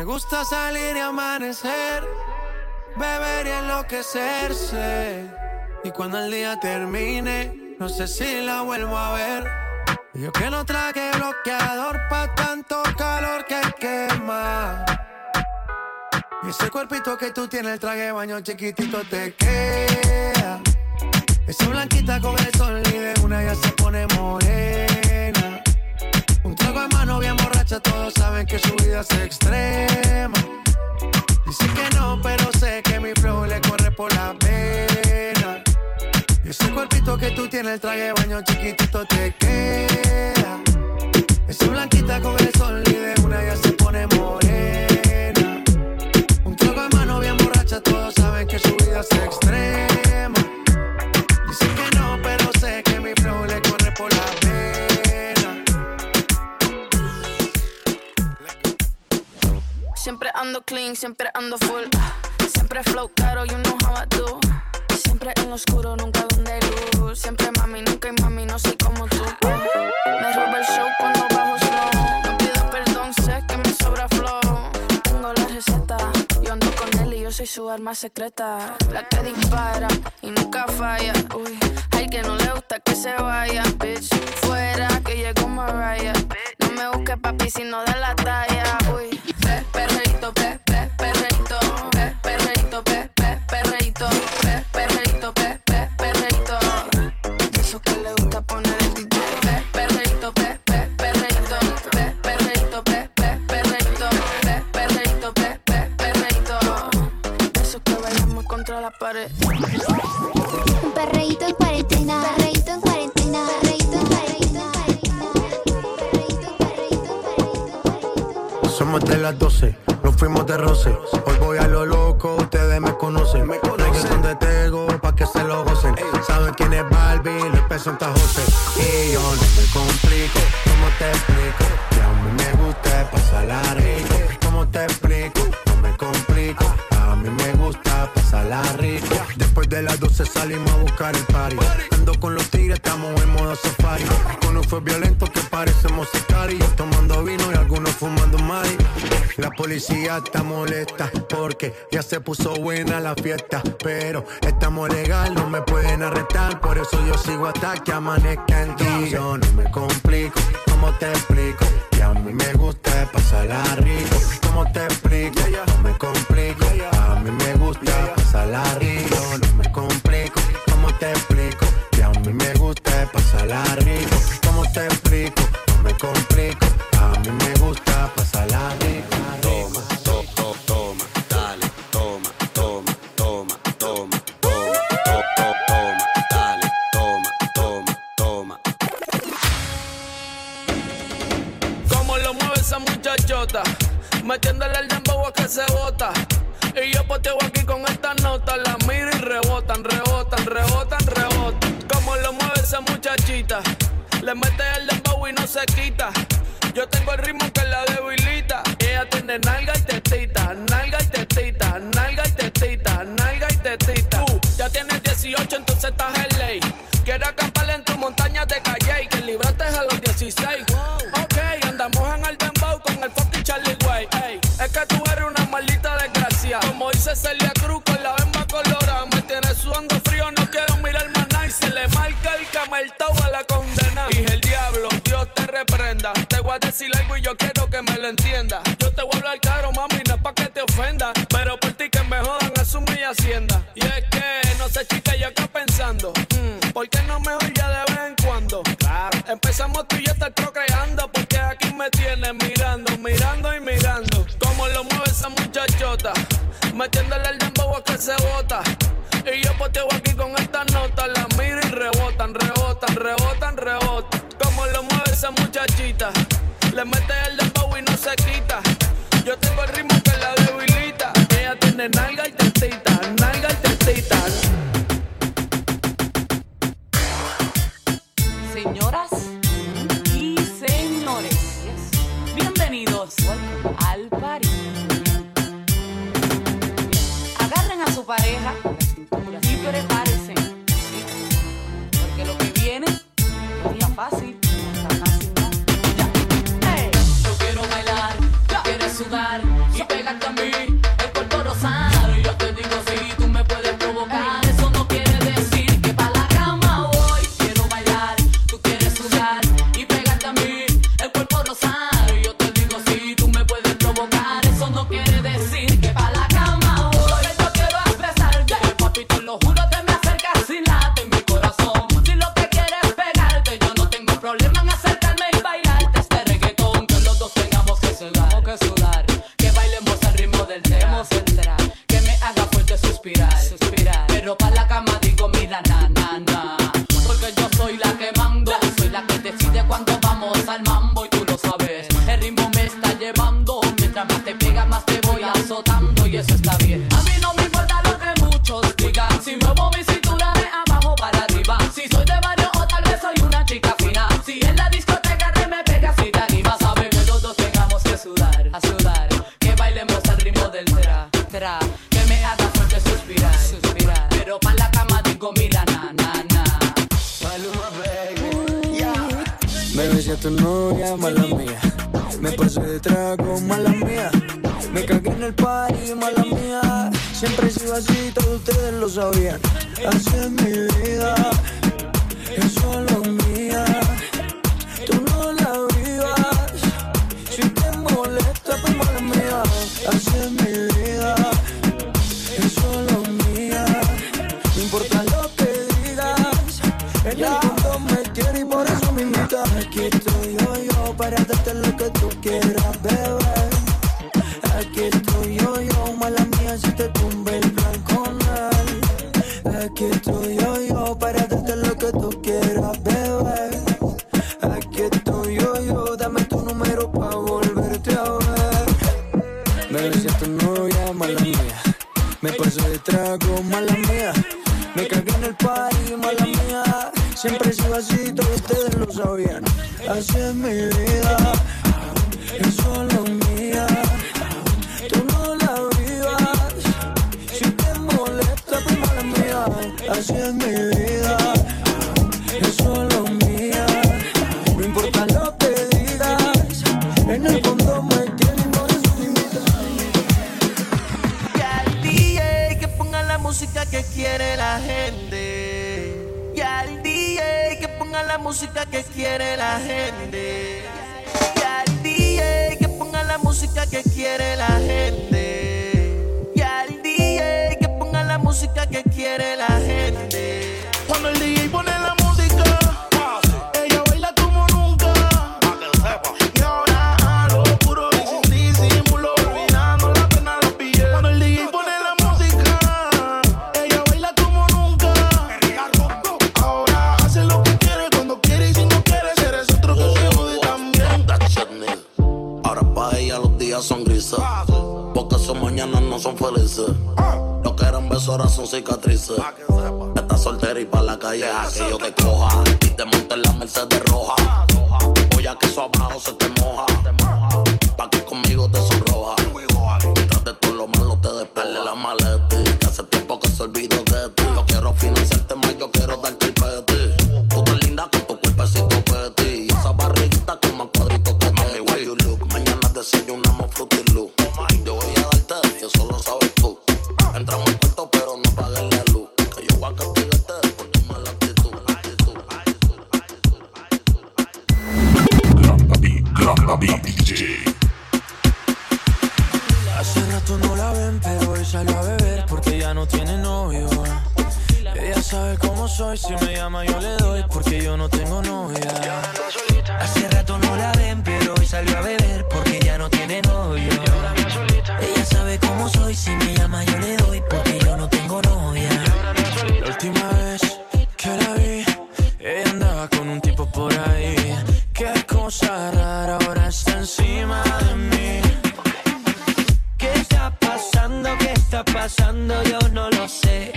Me gusta salir y amanecer, beber y enloquecerse. Y cuando el día termine, no sé si la vuelvo a ver. Yo que no traje bloqueador pa' tanto calor que quema. Y ese cuerpito que tú tienes, el traje baño chiquitito te queda. Esa blanquita con el sol y una ya se pone morena. Un trago en mano bien borracha, todos saben que su vida es extrema. Tienes, el traje baño chiquitito te queda. Esa blanquita con el sol y de una ya se pone morena. Un trago en mano bien borracha, todos saben que su vida es extrema. Dice que no, pero sé que mi flow le corre por la pena. Siempre ando clean, siempre ando full. Siempre flow caro, you know how I do. Siempre en lo oscuro, nunca donde luz. Siempre mami, nunca hay mami, no soy como tú. Me roba el show cuando bajo slow. No pido perdón, sé que me sobra flow. Tengo la receta, yo ando con él y yo soy su arma secreta. La que dispara y nunca falla. Uy, hay que no le gusta que se vaya, bitch. Fuera que llegó Mariah. No me busques papi si no da la talla. Uy, Somos de las 12, nos fuimos de roce. Hoy voy a lo loco, ustedes me conocen. Me conocen de Tego pa' que se lo gocen. Saben quién es Barbie, les presenta José. Y yo no me complico, ¿cómo te explico? Que a mí me gusta pasarla rico. ¿Cómo te explico? No me complico. A mí me gusta pasarla rico. De las 12 salimos a buscar el party. Ando con los tigres, estamos en modo safari. Uno fue violento que parecemos sicarios. Tomando vino y algunos fumando mari. La policía está molesta porque ya se puso buena la fiesta. Pero estamos legal, no me pueden arrestar. Por eso yo sigo hasta que amanezca en ti. Yo no me complico, ¿cómo te explico? A mí me gusta pasarla rico. ¿Cómo te explico? No me complico. A mí me gusta pasarla rico. No me complico, ¿cómo te explico? Que a mí me gusta pasarla rico. ¿Cómo te explico? No me complico. A mí me gusta pasarla rico. Toma, muchachota, metiéndole el dembow a que se bota. Y yo poteo aquí con esta nota, la miro y rebotan, rebotan, rebotan, rebotan. Como lo mueve esa muchachita, le mete el dembow y no se quita. Yo tengo el ritmo que la debilita. Ella tiene nalga y tetita, nalga y tetita, nalga y tetita, nalga y tetita. Uh, ya tienes 18, entonces estás en ley. Quiero acampar en tu montaña de calle y que libraste a los 16. Dice Celia Cruz con la bemba colorada. Me tienes sudando frío, no quiero mirar más nada. Y se le marca el cameltao a la condena. Dije el diablo, Dios te reprenda. Te voy a decir algo y yo quiero que me lo entienda. Yo te voy a hablar caro, mami, no es pa' que te ofenda. Pero por ti que me jodan, asume y hacienda. Y es que, no sé, chica, yo acá pensando. mm, ¿Por qué no mejor ya de vez en cuando? Claro. Empezamos tú y yo estar procreando. Porque aquí me tienes mirando, mirando y esa muchachota. Metiéndole el dembow a que se bota. Y yo poteo aquí con esta nota. La miro y rebotan, rebotan, rebotan, rebotan. Como lo mueve esa muchachita. Le mete el dembow y no se quita. Yo tengo el ritmo que la debilita. Ella tiene nalga y tetita, nalga y tetita. Señoras y señores, bienvenidos al tu novia, mala mía. Me pasé de trago, mala mía. Me cagué en el party, mala mía. Siempre he sido así, todos ustedes lo sabían. Así es mi vida, es solo mía. Tú no la vivas. Si te molesta, pues mala mía. Así es mi vida, estoy yo, yo, mala mía, si te tumbe el él. Aquí estoy yo, yo, para darte lo que tú quieras, bebé. Aquí estoy yo, yo, dame tu número pa' volverte a ver. Me besé a tu novia, mala mía. Me pasé de trago, mala mía. Me cagué en el party, mala mía. Siempre he sido así, todos ustedes lo sabían. Así es mi música que quiere la gente. Y al DJ que ponga la música que quiere la gente. No felices. Lo que eran besos ahora son cicatrices. Estás soltera y pa' la calle a que yo te coja. Y te monte en la Mercedes roja. Voy a que eso abajo se te moja. Soy, si me llama yo le doy porque yo no tengo novia. Hace rato no la ven, pero hoy salió a beber porque ya no tiene novio. Ella sabe cómo soy, si me llama yo le doy porque yo no tengo novia. La última vez que la vi, ella andaba con un tipo por ahí. Qué cosa rara, ahora está encima de mí. ¿Qué está pasando? ¿Qué está pasando? Yo no lo sé.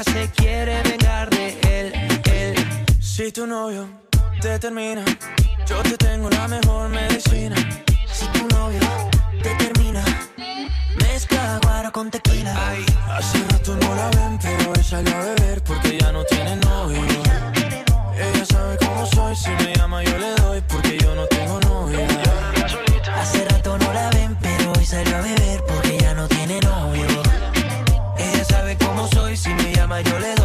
Ella se quiere vengar de él, él. Si tu novio te termina, yo te tengo la mejor medicina. Si tu novio te termina, mezcla guaro con tequila. Hace rato no la ven, pero hoy salió a beber porque ya no tiene novio. Ella sabe cómo soy, si me llama yo le doy porque yo no tengo novia. Hace rato no la ven, pero hoy salió a beber porque yo le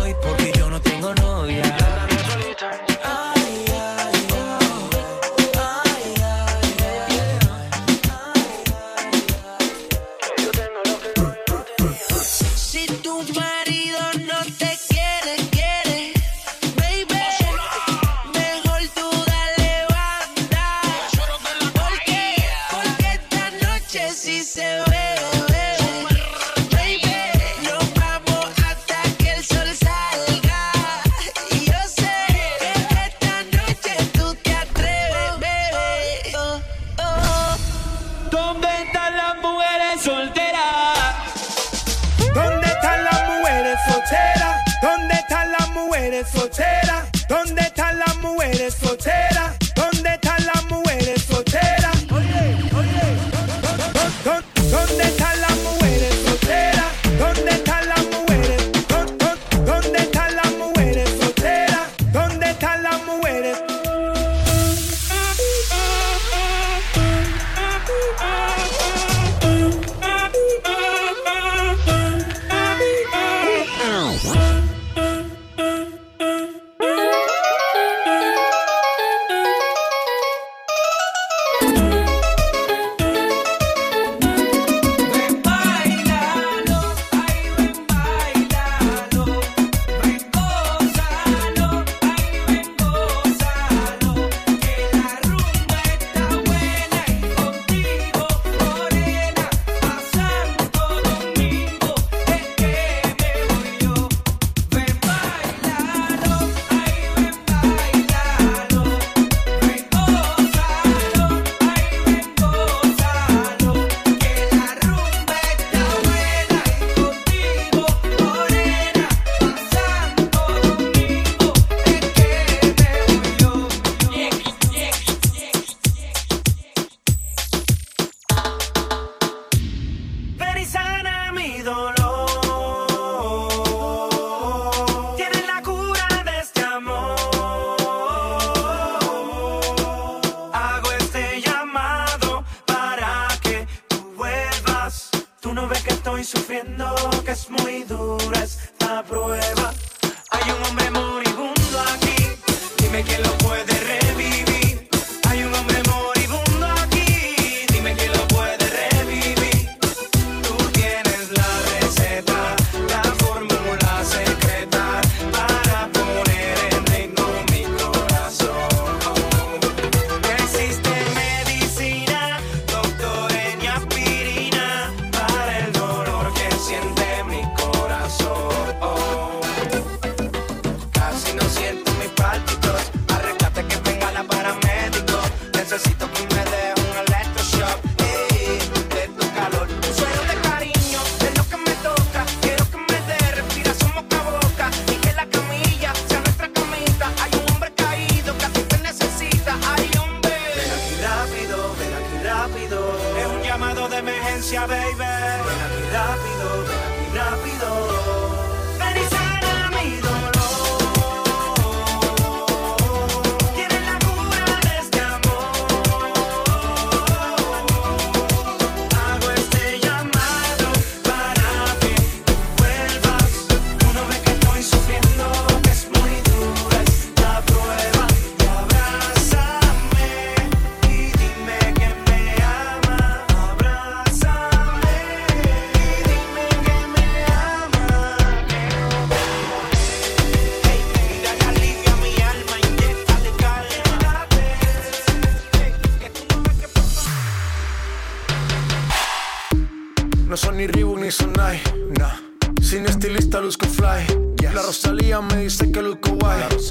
sufriendo, que es muy dura esta prueba.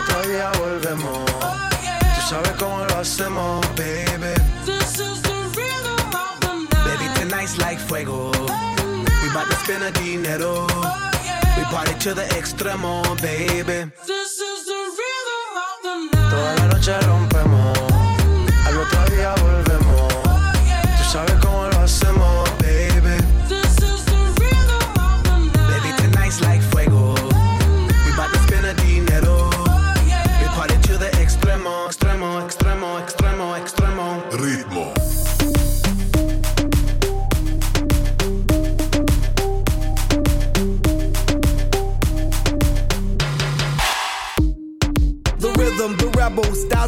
otro día volvemos. Tú sabes cómo lo hacemos, baby. Baby, tonight's like fuego. We bout to spend a dinero. We party to the extremo, baby. Toda la noche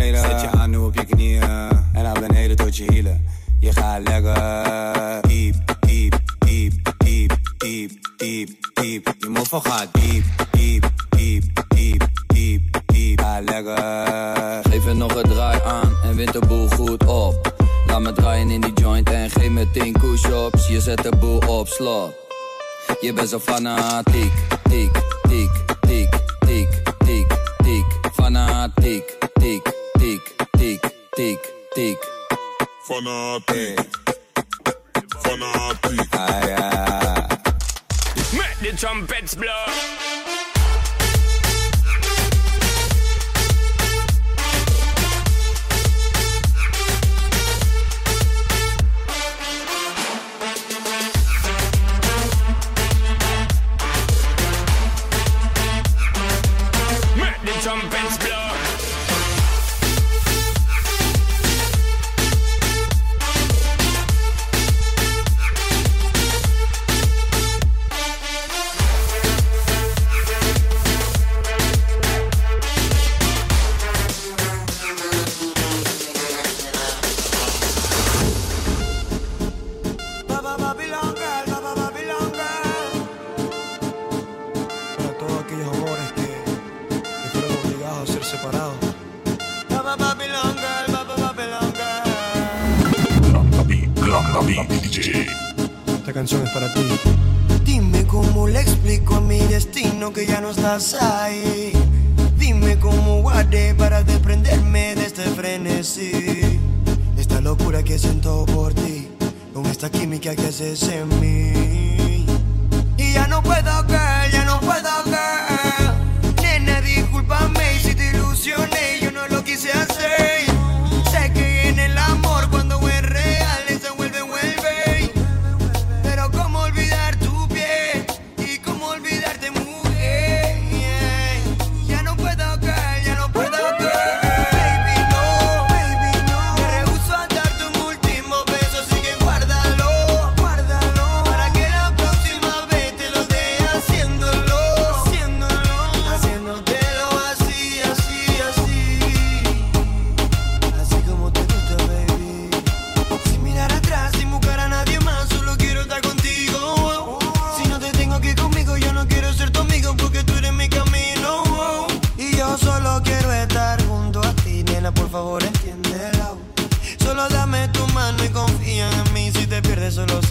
Eh? Zet je handen op je knieën en naar beneden tot je hielen. Je gaat lekker. Diep, diep, diep, diep, diep, diep, diep. Je moffel gaat diep, diep, diep, diep, diep, diep. Ga lekker. Geef er nog een draai aan en wint de boel goed op. Laat me draaien in die joint en geef me 10 push-ups. Je zet de boel op slot. Je bent zo fanatiek, tik, tik, tik, tik, tik, tik. Fanatiek, tik. Fanatic, tic. Fanatic. Fanatic. Ah, yeah. Make the trumpets blow. canción para ti. Dime cómo le explico a mi destino que ya no estás ahí. Dime cómo guardé para desprenderme de este frenesí. Esta locura que siento por ti, con esta química que haces en mí. Y ya no puedo caer. solo